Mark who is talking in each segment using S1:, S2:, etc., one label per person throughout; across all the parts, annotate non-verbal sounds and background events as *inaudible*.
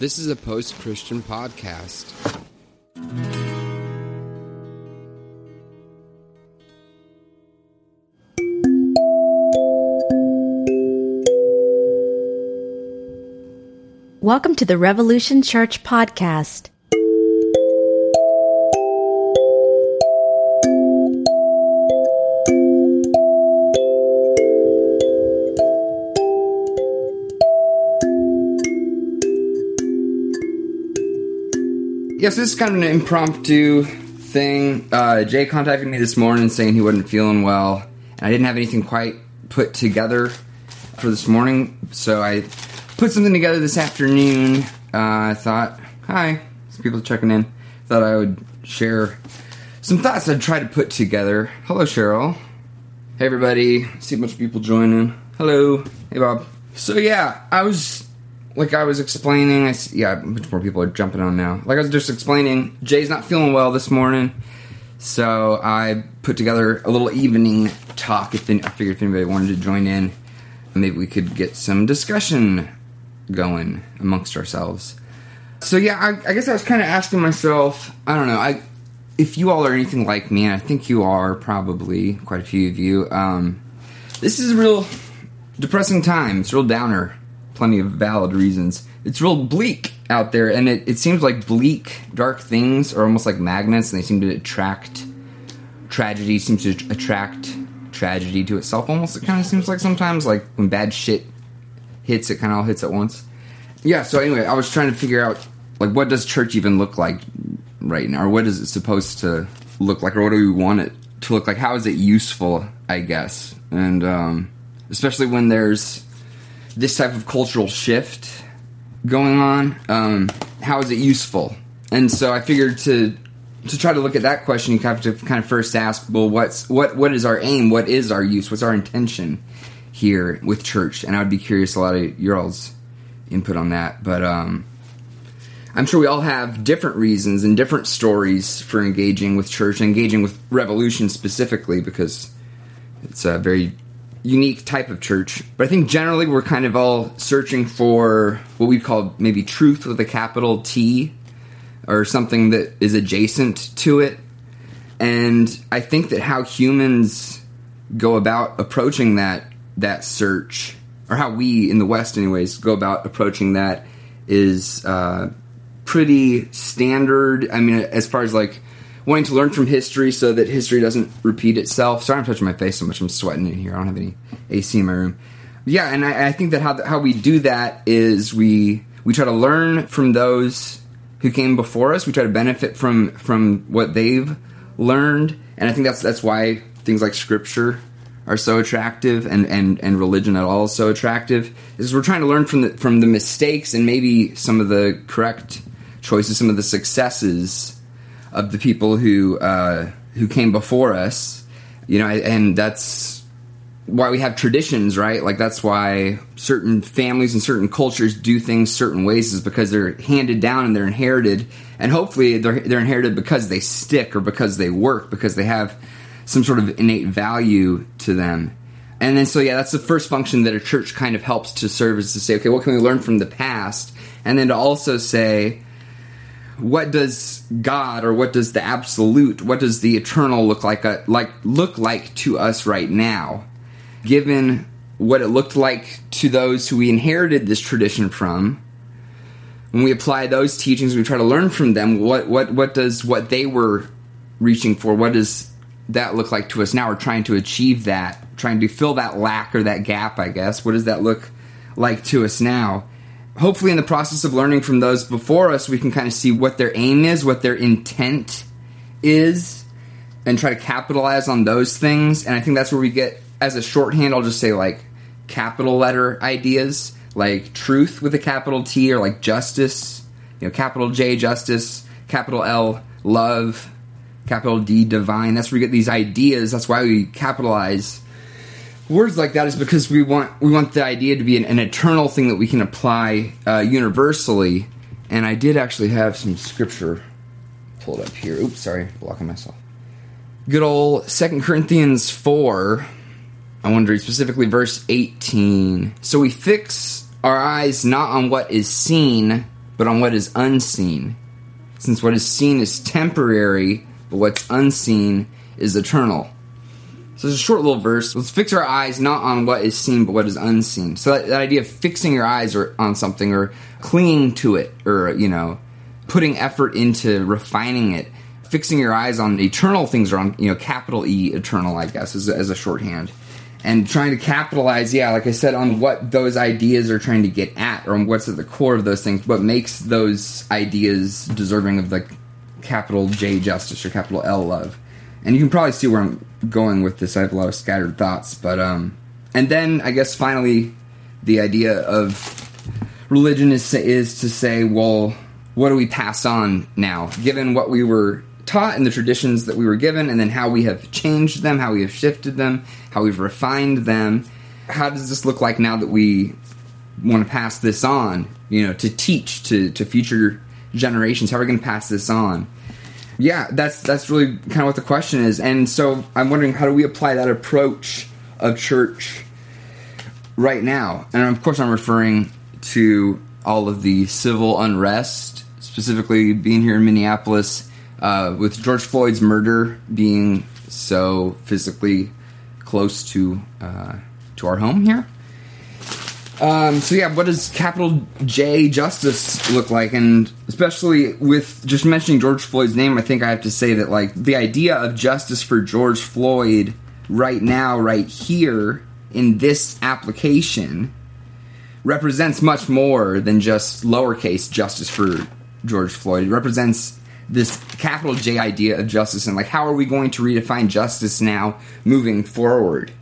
S1: This is a post Christian podcast.
S2: Welcome to the Revolution Church podcast.
S1: Yes, this is kind of an impromptu thing. Uh, Jay contacted me this morning saying he wasn't feeling well, and I didn't have anything quite put together for this morning, so I put something together this afternoon. Uh, I thought, hi, some people checking in. Thought I would share some thoughts I'd try to put together. Hello, Cheryl. Hey, everybody. See a bunch of people joining. Hello. Hey, Bob. So, yeah, I was like I was explaining, I s- yeah, a bunch more people are jumping on now. Like I was just explaining, Jay's not feeling well this morning, so I put together a little evening talk. If any, I figured if anybody wanted to join in, maybe we could get some discussion going amongst ourselves. So yeah, I, I guess I was kind of asking myself, I don't know, I if you all are anything like me, and I think you are probably quite a few of you. Um, this is a real depressing time. It's a real downer. Plenty of valid reasons. It's real bleak out there, and it, it seems like bleak, dark things are almost like magnets, and they seem to attract tragedy. Seems to attract tragedy to itself. Almost, it kind of seems like sometimes, like when bad shit hits, it kind of all hits at once. Yeah. So anyway, I was trying to figure out like what does church even look like right now, or what is it supposed to look like, or what do we want it to look like? How is it useful? I guess, and um, especially when there's this type of cultural shift going on, um, how is it useful? And so I figured to to try to look at that question, you have to kind of first ask, well, what's what what is our aim? What is our use? What's our intention here with church? And I would be curious a lot of your all's input on that, but um, I'm sure we all have different reasons and different stories for engaging with church, engaging with revolution specifically, because it's a very unique type of church. But I think generally we're kind of all searching for what we call maybe truth with a capital T, or something that is adjacent to it. And I think that how humans go about approaching that that search, or how we in the West, anyways, go about approaching that is uh, pretty standard. I mean, as far as like wanting to learn from history so that history doesn't repeat itself. Sorry, I'm touching my face so much. I'm sweating in here. I don't have any AC in my room. Yeah, and I, I think that how how we do that is we we try to learn from those who came before us. We try to benefit from from what they've learned, and I think that's that's why things like scripture are so attractive and, and, and religion at all is so attractive is we're trying to learn from the from the mistakes and maybe some of the correct choices, some of the successes of the people who uh, who came before us. You know, and that's why we have traditions, right? Like that's why certain families and certain cultures do things certain ways is because they're handed down and they're inherited, and hopefully they're they're inherited because they stick or because they work because they have some sort of innate value to them. And then so yeah, that's the first function that a church kind of helps to serve is to say, okay, what can we learn from the past? And then to also say, what does God or what does the absolute, what does the eternal look like uh, like look like to us right now? Given what it looked like to those who we inherited this tradition from, when we apply those teachings, we try to learn from them. What what what does what they were reaching for? What does that look like to us now? We're trying to achieve that, trying to fill that lack or that gap. I guess. What does that look like to us now? Hopefully, in the process of learning from those before us, we can kind of see what their aim is, what their intent is, and try to capitalize on those things. And I think that's where we get, as a shorthand, I'll just say like capital letter ideas, like truth with a capital T, or like justice, you know, capital J, justice, capital L, love, capital D, divine. That's where we get these ideas. That's why we capitalize words like that is because we want we want the idea to be an, an eternal thing that we can apply uh, universally. And I did actually have some scripture pulled up here. Oops, sorry, blocking myself. Good old Second Corinthians four. I want to read specifically verse eighteen. So we fix our eyes not on what is seen, but on what is unseen. Since what is seen is temporary, but what's unseen is eternal. So a short little verse. Let's fix our eyes not on what is seen, but what is unseen. So that, that idea of fixing your eyes or on something or clinging to it or, you know, putting effort into refining it, fixing your eyes on eternal things or on, you know, capital E, eternal, I guess, as, as a shorthand. And trying to capitalize, yeah, like I said, on what those ideas are trying to get at or on what's at the core of those things, what makes those ideas deserving of the capital J justice or capital L love. And you can probably see where I'm going with this. I have a lot of scattered thoughts, but um, and then I guess finally, the idea of religion is is to say, well, what do we pass on now, given what we were taught and the traditions that we were given, and then how we have changed them, how we have shifted them, how we've refined them. How does this look like now that we want to pass this on? You know, to teach to to future generations. How are we going to pass this on? Yeah, that's that's really kind of what the question is. And so I'm wondering how do we apply that approach of church right now? And of course, I'm referring to all of the civil unrest, specifically being here in Minneapolis, uh, with George Floyd's murder being so physically close to uh, to our home here. Um, so yeah, what does capital J justice look like? And especially with just mentioning George Floyd's name, I think I have to say that like the idea of justice for George Floyd right now, right here in this application represents much more than just lowercase justice for George Floyd. It represents this capital J idea of justice and like how are we going to redefine justice now moving forward?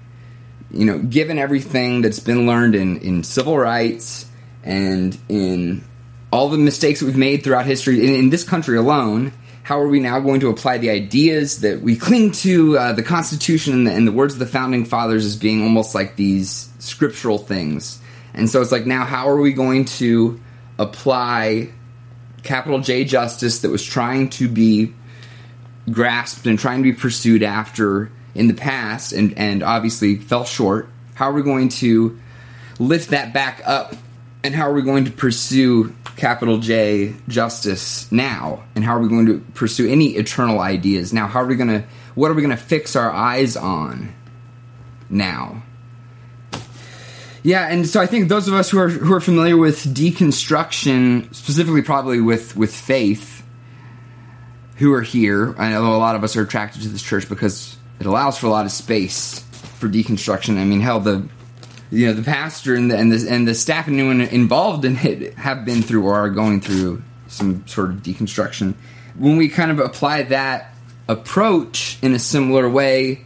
S1: You know, given everything that's been learned in, in civil rights and in all the mistakes that we've made throughout history in, in this country alone, how are we now going to apply the ideas that we cling to uh, the Constitution and the, and the, words of the founding fathers as being almost like these scriptural things? And so it's like, now how are we going to apply capital J justice that was trying to be grasped and trying to be pursued after in the past and, and obviously fell short. How are we going to lift that back up? And how are we going to pursue capital J justice now? And how are we going to pursue any eternal ideas now? How are we going to, what are we going to fix our eyes on now? Yeah, and so I think those of us who are who are familiar with deconstruction, specifically probably with with faith, who are here, I know a lot of us are attracted to this church because it allows for a lot of space for deconstruction. I mean, hell, the you know the pastor and the and the, and the staff and anyone involved in it have been through or are going through some sort of deconstruction. When we kind of apply that approach in a similar way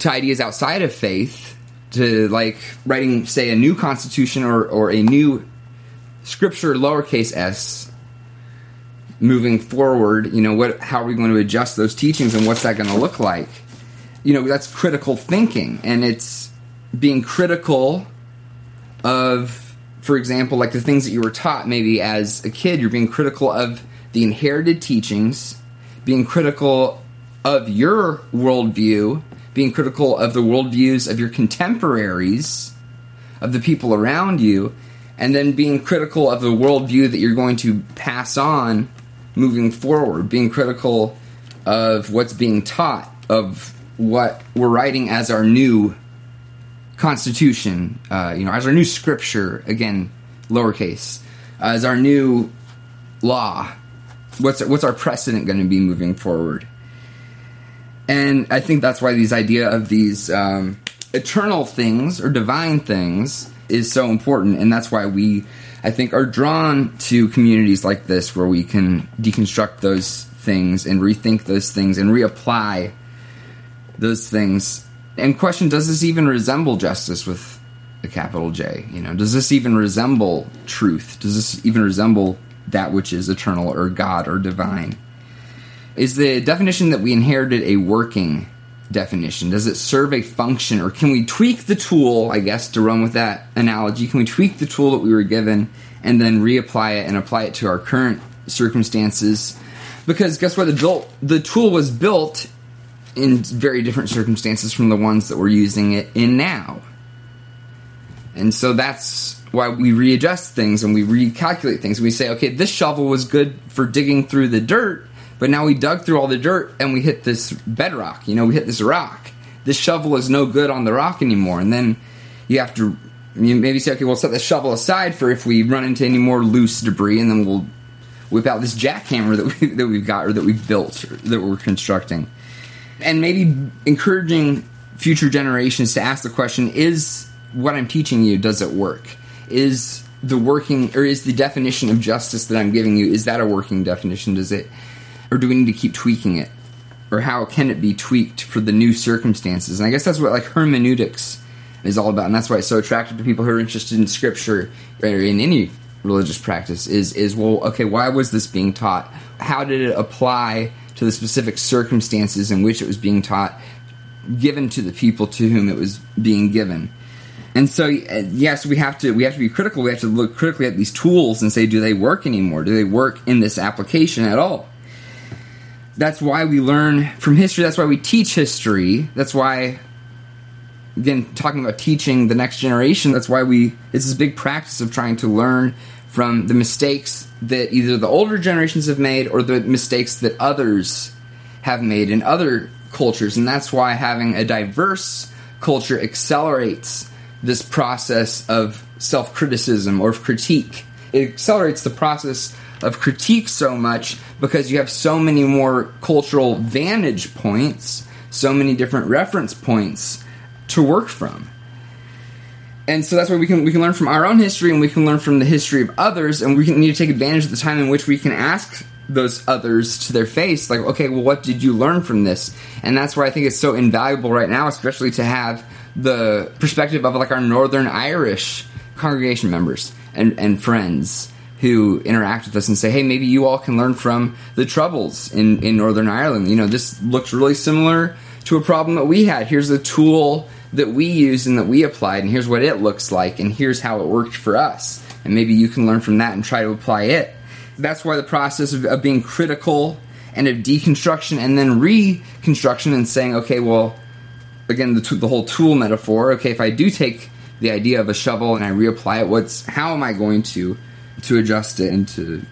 S1: to ideas outside of faith, to like writing, say, a new constitution or, or a new scripture, lowercase s, moving forward, you know, what how are we going to adjust those teachings and what's that going to look like? You know, that's critical thinking and it's being critical of for example, like the things that you were taught maybe as a kid, you're being critical of the inherited teachings, being critical of your worldview, being critical of the worldviews of your contemporaries, of the people around you, and then being critical of the worldview that you're going to pass on moving forward, being critical of what's being taught, of what we're writing as our new constitution, uh, you know, as our new scripture, again, lowercase, as our new law. What's what's our precedent going to be moving forward? And I think that's why these idea of these um, eternal things or divine things is so important, and that's why we I think, are drawn to communities like this where we can deconstruct those things and rethink those things and reapply those things. And question: Does this even resemble justice with a capital J? You know, does this even resemble truth? Does this even resemble that which is eternal or God or divine? Is the definition that we inherited a working definition? Does it serve a function, or can we tweak the tool, I guess, to run with that analogy? Can we tweak the tool that we were given and then reapply it and apply it to our current circumstances? Because guess what? The, the tool was built in very different circumstances from the ones that we're using it in now. And so that's why we readjust things and we recalculate things. We say, okay, this shovel was good for digging through the dirt, but now we dug through all the dirt and we hit this bedrock. You know, we hit this rock. This shovel is no good on the rock anymore. And then you have to you maybe say, okay, we'll set the shovel aside for if we run into any more loose debris, and then we'll whip out this jackhammer that we *laughs* that we've got or that we've built or that we're constructing, and maybe encouraging future generations to ask the question: Is what I'm teaching you does it work? Is the working or is the definition of justice that I'm giving you is that a working definition? Does it, or do we need to keep tweaking it? Or how can it be tweaked for the new circumstances? And I guess that's what like hermeneutics is all about, and that's why it's so attractive to people who are interested in scripture or in any religious practice. Is is well, okay, why was this being taught? How did it apply to the specific circumstances in which it was being taught, given to the people to whom it was being given? And so, uh, yes, we have to we have to be critical. We have to look critically at these tools and say, do they work anymore? Do they work in this application at all? That's why we learn from history. That's why we teach history. That's why again talking about teaching the next generation that's why we it's this big practice of trying to learn from the mistakes that either the older generations have made or the mistakes that others have made in other cultures and that's why having a diverse culture accelerates this process of self-criticism or of critique it accelerates the process of critique so much because you have so many more cultural vantage points so many different reference points to work from. And so that's why we can we can learn from our own history and we can learn from the history of others and we can need to take advantage of the time in which we can ask those others to their face like okay well what did you learn from this and that's why i think it's so invaluable right now especially to have the perspective of like our northern irish congregation members and, and friends who interact with us and say hey maybe you all can learn from the troubles in, in northern ireland you know this looks really similar to a problem that we had here's a tool that we used and that we applied, and here's what it looks like, and here's how it worked for us. And maybe you can learn from that and try to apply it. That's why the process of, of being critical and of deconstruction and then reconstruction and saying, okay, well, again, the, the whole tool metaphor. Okay, if I do take the idea of a shovel and I reapply it, what's how am I going to to adjust it and to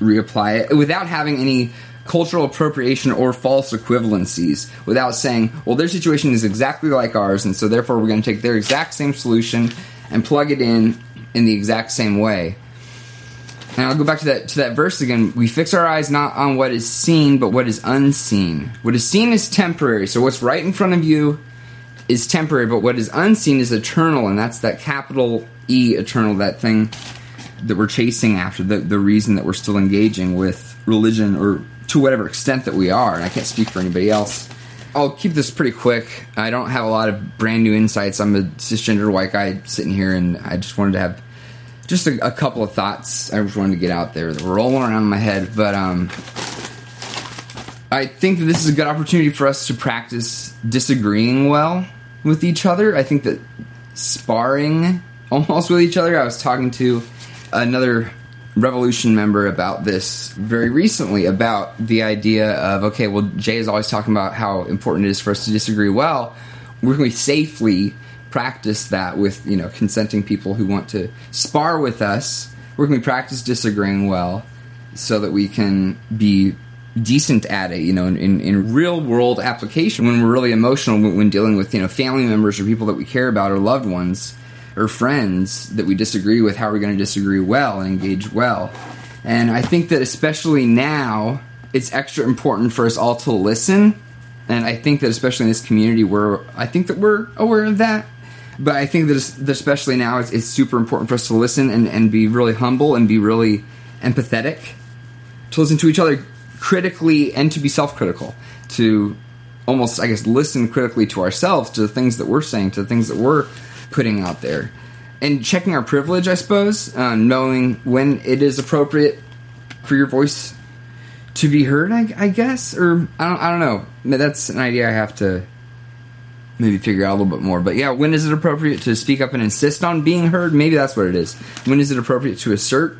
S1: reapply it without having any cultural appropriation or false equivalencies without saying, well, their situation is exactly like ours, and so therefore we're going to take their exact same solution and plug it in in the exact same way. And I'll go back to that to that verse again. We fix our eyes not on what is seen, but what is unseen. What is seen is temporary. So what's right in front of you is temporary, but what is unseen is eternal, and that's that capital E eternal, that thing that we're chasing after, the, the reason that we're still engaging with religion or to whatever extent that we are, and I can't speak for anybody else. I'll keep this pretty quick. I don't have a lot of brand new insights. I'm a cisgender white guy sitting here, and I just wanted to have just a, a couple of thoughts I just wanted to get out there that were rolling around in my head. But um, I think that this is a good opportunity for us to practice disagreeing well with each other. I think that sparring *laughs* almost with each other. I was talking to another Revolution member about this very recently about the idea of okay, well, Jay is always talking about how important it is for us to disagree well. Where can we safely practice that with you know consenting people who want to spar with us? Where can we practice disagreeing well so that we can be decent at it? You know, in, in real world application when we're really emotional when dealing with you know family members or people that we care about or loved ones or friends that we disagree with, how are we going to disagree well and engage well? And I think that especially now, it's extra important for us all to listen. And I think that especially in this community, where I think that we're aware of that. But I think that especially now, it's, it's super important for us to listen and, and be really humble and be really empathetic, to listen to each other critically and to be self critical, to almost, I guess, listen critically to ourselves, to the things that we're saying, to the things that we're putting out there. And checking our privilege, I suppose, uh, knowing when it is appropriate for your voice to be heard, I, I guess, or I don't, I don't know. That's an idea I have to maybe figure out a little bit more. But yeah, when is it appropriate to speak up and insist on being heard? Maybe that's what it is. When is it appropriate to assert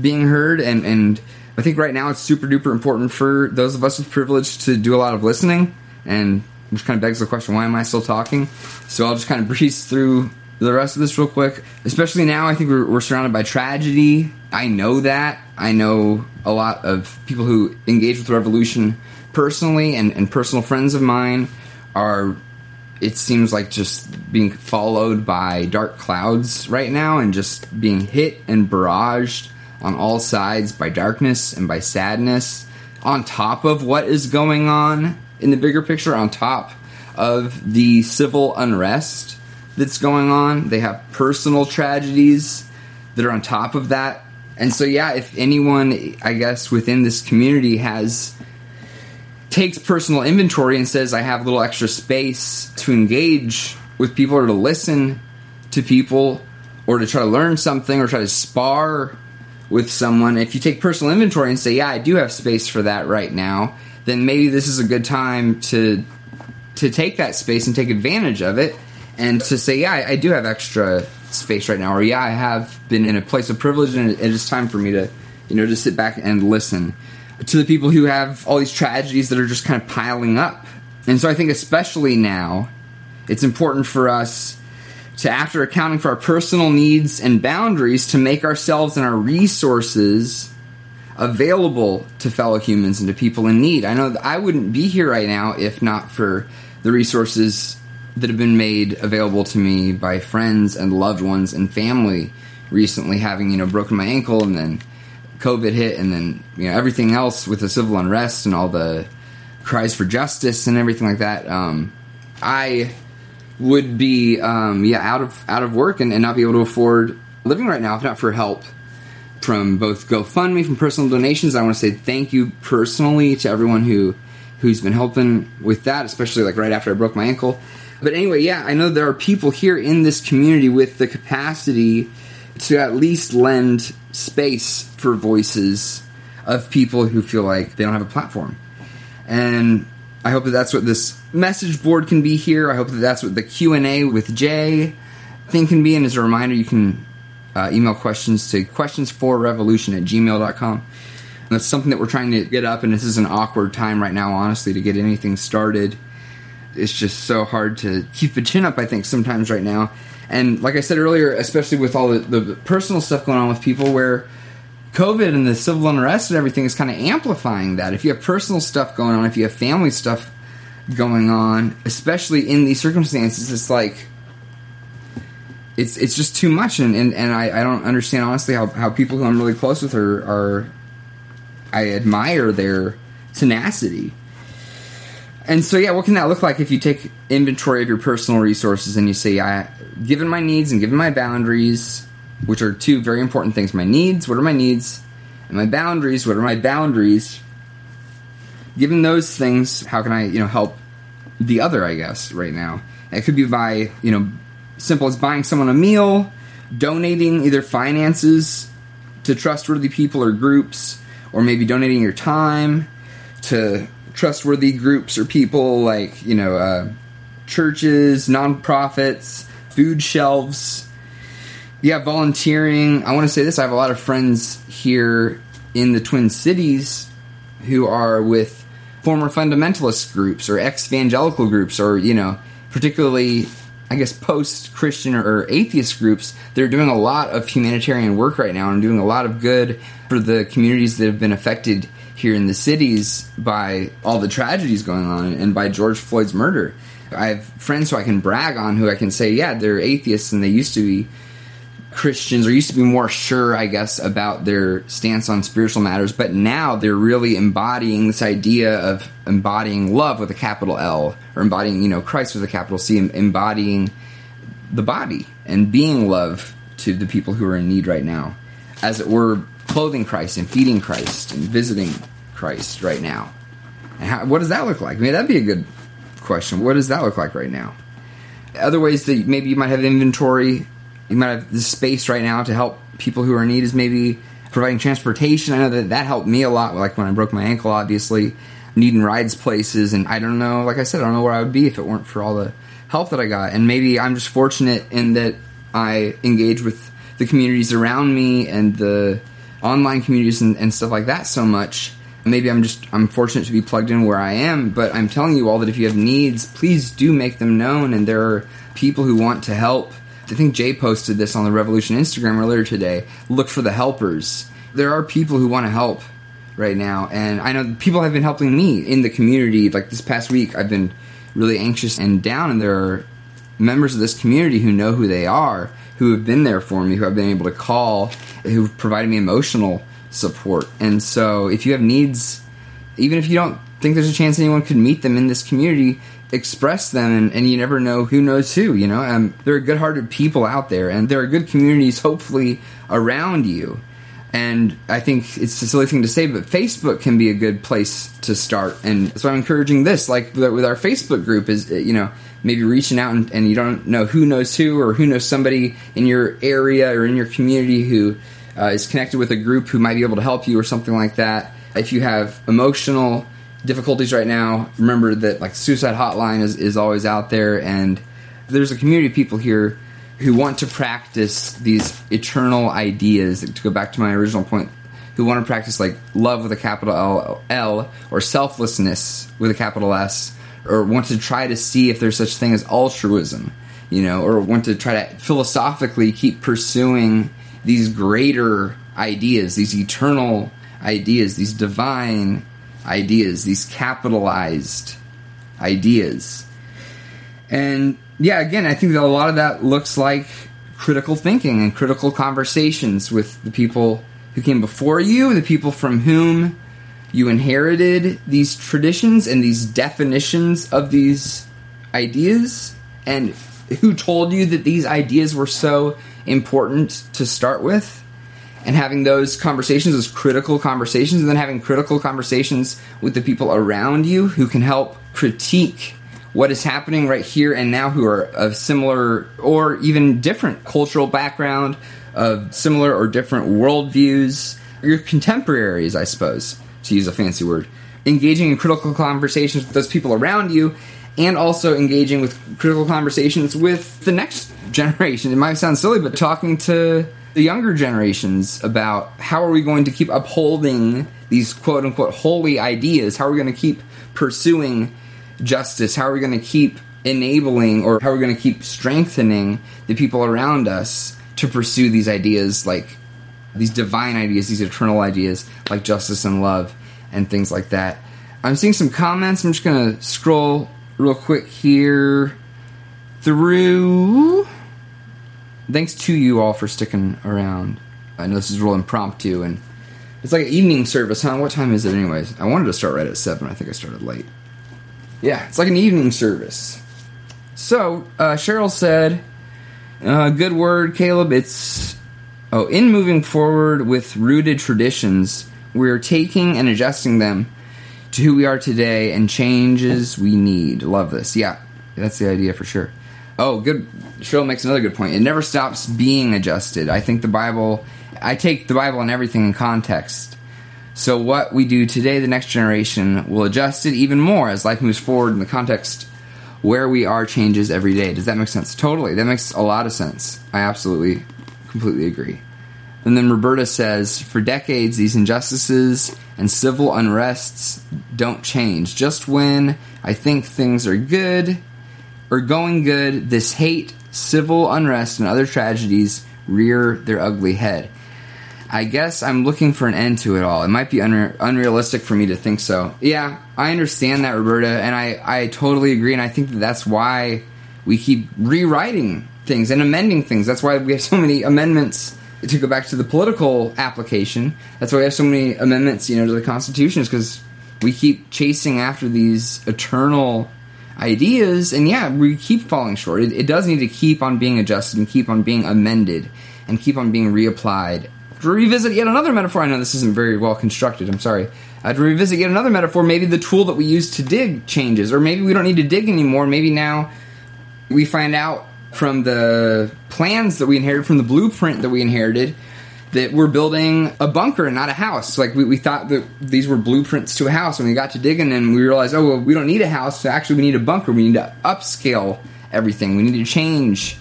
S1: being heard? And and I think right now it's super duper important for those of us with privilege to do a lot of listening and which kind of begs the question why am I still talking? So I'll just kind of *laughs* breeze through the rest of this real quick. Especially now, I think we're, we're surrounded by tragedy. I know that. I know a lot of people who engage with revolution personally, and, and personal friends of mine are. It seems like just being followed by dark clouds right now, and just being hit and barraged on all sides by darkness and by sadness. On top of what is going on in the bigger picture, on top of the civil unrest that's going on. They have personal tragedies that are on top of that. And so, yeah, if anyone, I guess, within this community has takes personal inventory and says, I have a little extra space to engage with people or to listen to people or to try to learn something or try to spar with someone, if you take personal inventory and say, Yeah, I do have space for that right now, then maybe this is a good time to to take that space and take advantage of it and to say, yeah, I, I do have extra space right now, or yeah, I have been in a place of privilege, and it is time for me to, you know, just sit back and listen to the people who have all these tragedies that are just kind of piling up. And so I think, especially now, it's important for us to, after accounting for our personal needs and boundaries, to make ourselves and our resources available to fellow humans and to people in need. I know I wouldn't be here right now if not for the resources that have been made available to me by friends and loved ones and family recently having you know broken my ankle and then covid hit and then you know everything else with the civil unrest and all the cries for justice and everything like that um, i would be um, yeah out of out of work and, and not be able to afford living right now if not for help from both gofundme from personal donations i want to say thank you personally to everyone who who's been helping with that, especially like right after I broke my ankle. But anyway, yeah, I know there are people here in this community with the capacity to at least lend space for voices of people who feel like they don't have a platform. And I hope that that's what this message board can be here. I hope that that's what the Q&A with Jay thing can be. And as a reminder, you can uh, email questions to questionsforrevolution at gmail.com. And that's something that we're trying to get up, and this is an awkward time right now, honestly, to get anything started. It's just so hard to keep the chin up, I think, sometimes right now. And like I said earlier, especially with all the, the personal stuff going on with people where COVID and the civil unrest and everything is kind of amplifying that. If you have personal stuff going on, if you have family stuff going on, especially in these circumstances, it's like it's it's just too much and, and, and I, I don't understand honestly how, how people who I'm really close with are, are I admire their tenacity. And so, yeah, what can that look like if you take inventory of your personal resources and you say, I, given my needs and given my boundaries, which are two very important things my needs, what are my needs? And my boundaries, what are my boundaries? Given those things, how can I, you know, help the other, I guess, right now? It could be by, you know, simple as buying someone a meal, donating either finances to trustworthy people or groups, or maybe donating your time to trustworthy groups or people like you know uh, churches, nonprofits, food shelves. Yeah, volunteering. I want to say this. I have a lot of friends here in the Twin Cities who are with former fundamentalist groups or ex-evangelical groups or you know particularly I guess post Christian or atheist groups, they're doing a lot of humanitarian work right now and doing a lot of good for the communities that have been affected here in the cities by all the tragedies going on and by George Floyd's murder. I have friends who I can brag on who I can say, yeah, they're atheists and they used to be Christians or used to be more sure, I guess, about their stance on spiritual matters, but now they're really embodying this idea of embodying love with a capital L, or embodying, you know, Christ with a capital C, embodying the body and being love to the people who are in need right now. As it were, clothing Christ and feeding Christ and visiting Christ right now. How, what does that look like? I mean, that'd be a good question. What does that look like right now? Other ways that maybe you might have inventory you might have the space right now to help people who are in need is maybe providing transportation. I know that that helped me a lot. Like when I broke my ankle, obviously needing rides places, and I don't know. Like I said, I don't know where I would be if it weren't for all the help that I got. And maybe I'm just fortunate in that I engage with the communities around me and the online communities and, and stuff like that so much. Maybe I'm just I'm fortunate to be plugged in where I am. But I'm telling you all that if you have needs, please do make them known. And there are people who want to help I think Jay posted this on the Revolution Instagram earlier today. Look for the helpers. There are people who want to help right now, and I know people have been helping me in the community. Like this past week, I've been really anxious and down, and there are members of this community who know who they are, who have been there for me, who I've been able to call, who've provided me emotional support. And so, if you have needs, even if you don't think there's a chance anyone could meet them in this community, express them, and, and you never know who knows who. You know, um, there are good-hearted people out there, and there are good communities, hopefully, around you. And I think it's a silly thing to say, but Facebook can be a good place to start. And so I'm encouraging this, like with our Facebook group, is you know maybe reaching out and, and you don't know who knows who or who knows somebody in your area or in your community who uh, is connected with a group who might be able to help you or something like that. If you have emotional difficulties right now, remember that like suicide hotline is, is always out there and there's a community of people here who want to practice these eternal ideas. To go back to my original point who want to practice like love with a capital L, L or selflessness with a capital S or want to try to see if there's such a thing as altruism you know or want to try to philosophically keep pursuing these greater ideas these eternal ideas these divine ideas, these capitalized ideas. And yeah, again, I think that a lot of that looks like critical thinking and critical conversations with the people who came before you, the people from whom you inherited these traditions and these definitions of these ideas, and who told you that these ideas were so important to start with and having those conversations, those critical conversations, and then having critical conversations with the people around you who can help critique what is happening right here and now, who are of similar or even different cultural background, of similar or different worldviews, your contemporaries, I suppose, to use a fancy word. Engaging in critical conversations with those people around you and also engaging with critical conversations with the next generation. It might sound silly, but talking to the younger generations about how are we going to keep upholding these quote unquote holy ideas? How are we going to keep pursuing justice? How are we going to keep enabling or how are we going to keep strengthening the people around us to pursue these ideas like these divine ideas, these eternal ideas like justice and love and things like that? I'm seeing some comments. I'm just going to scroll real quick here through thanks to you all for sticking around. I know this is real impromptu and it's like an evening service, huh? What time is it, anyways? I wanted to start right at seven. I think I started late. Yeah, it's like an evening service. So uh, Cheryl said, uh, "Good word, Caleb. It's oh, in moving forward with rooted traditions, we're taking and adjusting them to who we are today and changes we need. Love this. Yeah, that's the idea for sure." Oh, good. Cheryl makes another good point. It never stops being adjusted. I think the Bible, I take the Bible and everything in context. So what we do today, the next generation will adjust it even more as life moves forward in the context where we are changes every day. Does that make sense? Totally. That makes a lot of sense. I absolutely, completely agree. And then Roberta says, for decades, these injustices and civil unrests don't change. Just when I think things are good, or going good, this hate, civil unrest, and other tragedies rear their ugly head. I guess I'm looking for an end to it all. It might be unre- unrealistic for me to think so. Yeah, I understand that, Roberta, and I, I totally agree, and I think that that's why we keep rewriting things and amending things. That's why we have so many amendments to go back to the political application. That's why we have so many amendments, you know, to the Constitution, is because we keep chasing after these eternal ideas, and yeah, we keep falling short. It, it, does need to keep on being adjusted and keep on being amended and keep on being reapplied. To revisit yet another metaphor, I know this isn't very well constructed, I'm sorry. Uh, to revisit yet another metaphor, maybe the tool that we use to dig changes, or maybe we don't need to dig anymore. Maybe now we find out from the plans that we inherited, from the blueprint that we inherited, that we're building a bunker and not a house. Like we, we thought that these were blueprints to a house, and we got to digging and we realized, oh well, we don't need a house. So actually, we need a bunker. We need to upscale everything. We need to change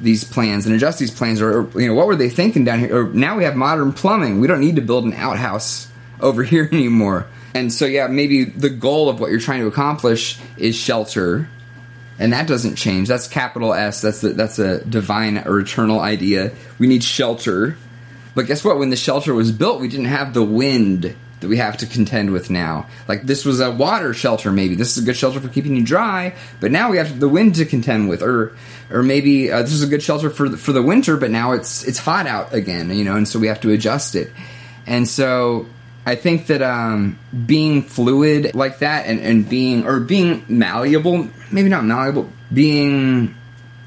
S1: these plans and adjust these plans. Or, or you know, what were they thinking down here? Or now we have modern plumbing. We don't need to build an outhouse over *laughs* here anymore. And so, yeah, maybe the goal of what you're trying to accomplish is shelter and that doesn't change. That's capital S. That's a, that's a divine or eternal idea. We need shelter, but guess what? When the shelter was built, we didn't have the wind that we have to contend with now. Like this was a water shelter, maybe this is a good shelter for keeping you dry, but now we have the wind to contend with, or or maybe uh, this is a good shelter for the, for the winter, but now it's it's hot out again, you know, and so we have to adjust it. And so I think that um, being fluid like that and, and being or being malleable, maybe not malleable, being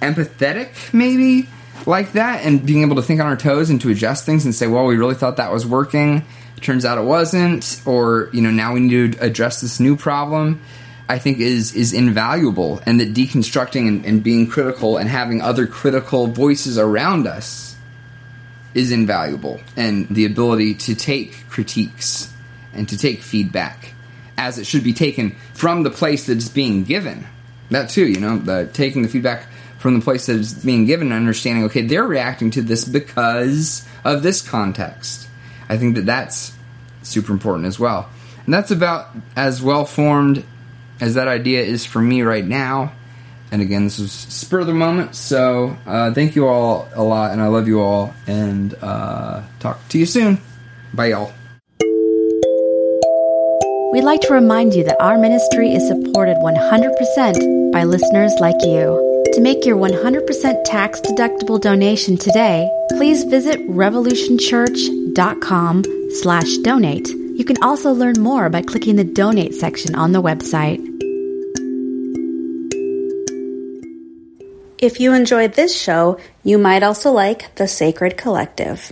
S1: empathetic, maybe like that, and being able to think on our toes and to adjust things and say, well, we really thought that was working. Turns out it wasn't, or you know, now we need to address this new problem. I think is is invaluable, and that deconstructing and, and being critical and having other critical voices around us is invaluable and the ability to take critiques and to take feedback as it should be taken from the place that's being given. That too, you know, the taking the feedback from the place that is being given and understanding, okay, they're reacting to this because of this context. I think that that's super important as well. And that's about as well formed as that idea is for me right now. And again, this was spur of the moment. So uh, thank you all a lot, and I love you all. And uh, talk to you soon. Bye, y'all.
S2: We'd like to remind you that our ministry is supported 100% by listeners like you. To make your 100% tax deductible donation today, please visit revolutionchurch.com slash donate. You can also learn more by clicking the donate section on the website.
S3: If you enjoyed this show, you might also like The Sacred Collective.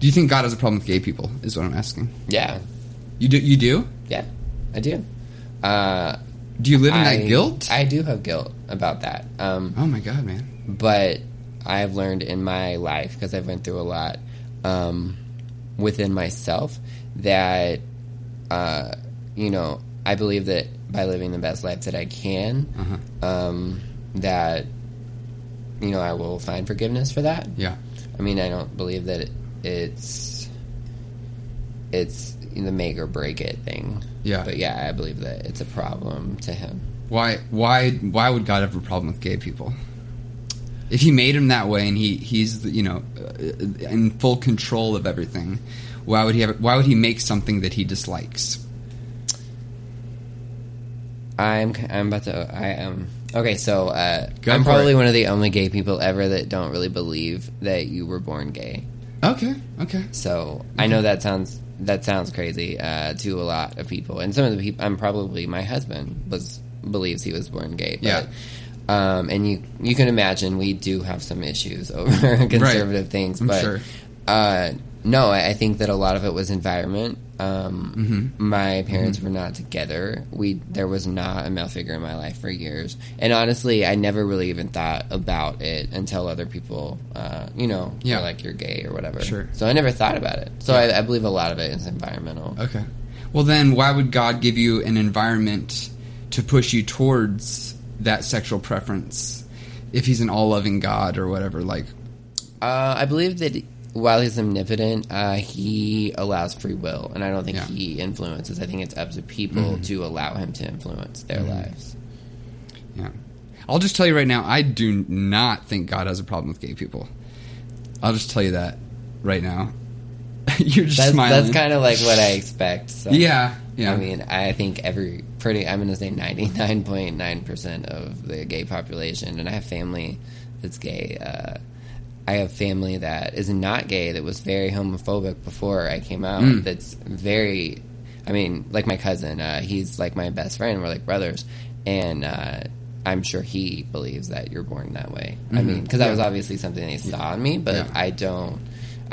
S1: Do you think God has a problem with gay people? Is what I'm asking.
S4: Yeah,
S1: You do? You do?
S4: yeah, I do. Uh,
S1: Do you live in
S4: I,
S1: that guilt?
S4: I do have guilt about that. Um,
S1: oh my god, man.
S4: but I've learned in my life because I've went through a lot um, within myself that uh, you know I believe that by living the best life that I can,
S1: Uh-huh.
S4: um, that you know I will find forgiveness for that.
S1: Yeah.
S4: I mean, I don't believe that it, it's it's the make or break it thing.
S1: Yeah.
S4: but yeah, I believe that it's a problem to him.
S1: Why? Why? Why would God have a problem with gay people? If He made him that way and he he's you know uh, in full control of everything, why would he have? Why would he make something that he dislikes?
S4: I'm I'm about to I am okay. So uh, I'm probably
S1: it.
S4: one of the only gay people ever that don't really believe that you were born gay.
S1: Okay. Okay.
S4: So I know that sounds that sounds crazy uh, to a lot of people, and some of the people. I'm probably my husband was believes he was born gay. But,
S1: Yeah.
S4: Um, and you you can imagine we do have some issues *laughs* over conservative things,
S1: I'm
S4: but
S1: sure.
S4: uh, no, I, think that a lot of it was environment. Um,
S1: Mm-hmm.
S4: My parents were not together. We there was not a male figure in my life for years, and honestly, I never really even thought about it until other people, uh, you know,
S1: Yeah.
S4: like you're gay or whatever.
S1: Sure.
S4: So I never thought about it. So I, I believe a lot of it is environmental.
S1: Okay. Well, then, why would God give you an environment to push you towards that sexual preference if He's an all-loving God or whatever? Like,
S4: Uh, I believe that while he's omnipotent, uh, he allows free will, and I don't think
S1: Yeah. Mm-hmm.
S4: he influences. I think it's up to people to allow him to influence their lives.
S1: yeah. I'll just tell you right now, I do not think God has a problem with gay people. I'll just tell you that right now. *laughs* You're just
S4: That's,
S1: smiling.
S4: that's kind of like what I expect. So.
S1: yeah, yeah.
S4: I mean, I think every pretty, I'm going to say 99.9% of the gay population, and I have family that's gay. Uh, I have family that is not gay that was very homophobic before I came out.
S1: Mm.
S4: That's very, I mean, like my cousin, uh, he's like my best friend. We're like brothers. And, uh, I'm sure he believes that you're born that way. I mean, because that
S1: Mm-hmm. Yeah.
S4: was obviously something they saw in me, but
S1: Yeah.
S4: I don't.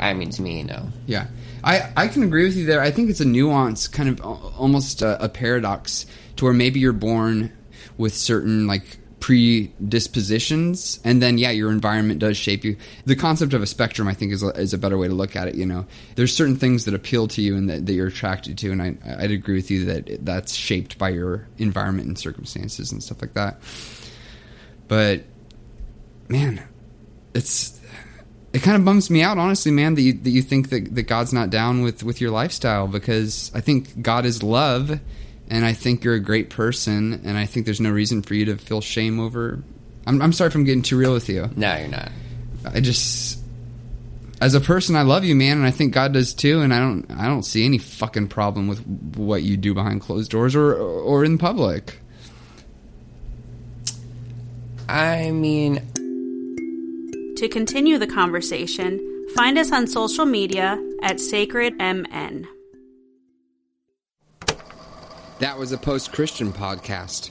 S4: I mean, to me, no.
S1: Yeah, I, I can agree with you there. I think it's a nuance, kind of almost a, a paradox, to where maybe you're born with certain like predispositions, and then yeah, your environment does shape you. The concept of a spectrum, I think, is a, is a better way to look at it. You know, there's certain things that appeal to you and that, that you're attracted to, and I, I'd agree with you that that's shaped by your environment and circumstances and stuff like that. But man, it's it kind of bums me out, honestly, man, that you that you think that, that God's not down with with your lifestyle because I think God is love, and I think you're a great person, and I think there's no reason for you to feel shame over. I'm, I'm sorry if I'm getting too real with you.
S4: No, you're not.
S1: I just, as a person, I love you, man, and I think God does too. And I don't, I don't see any fucking problem with what you do behind closed doors or or in public.
S4: I mean,
S5: To continue the conversation, find us on social media at SacredMN.
S6: That was a post Christian podcast.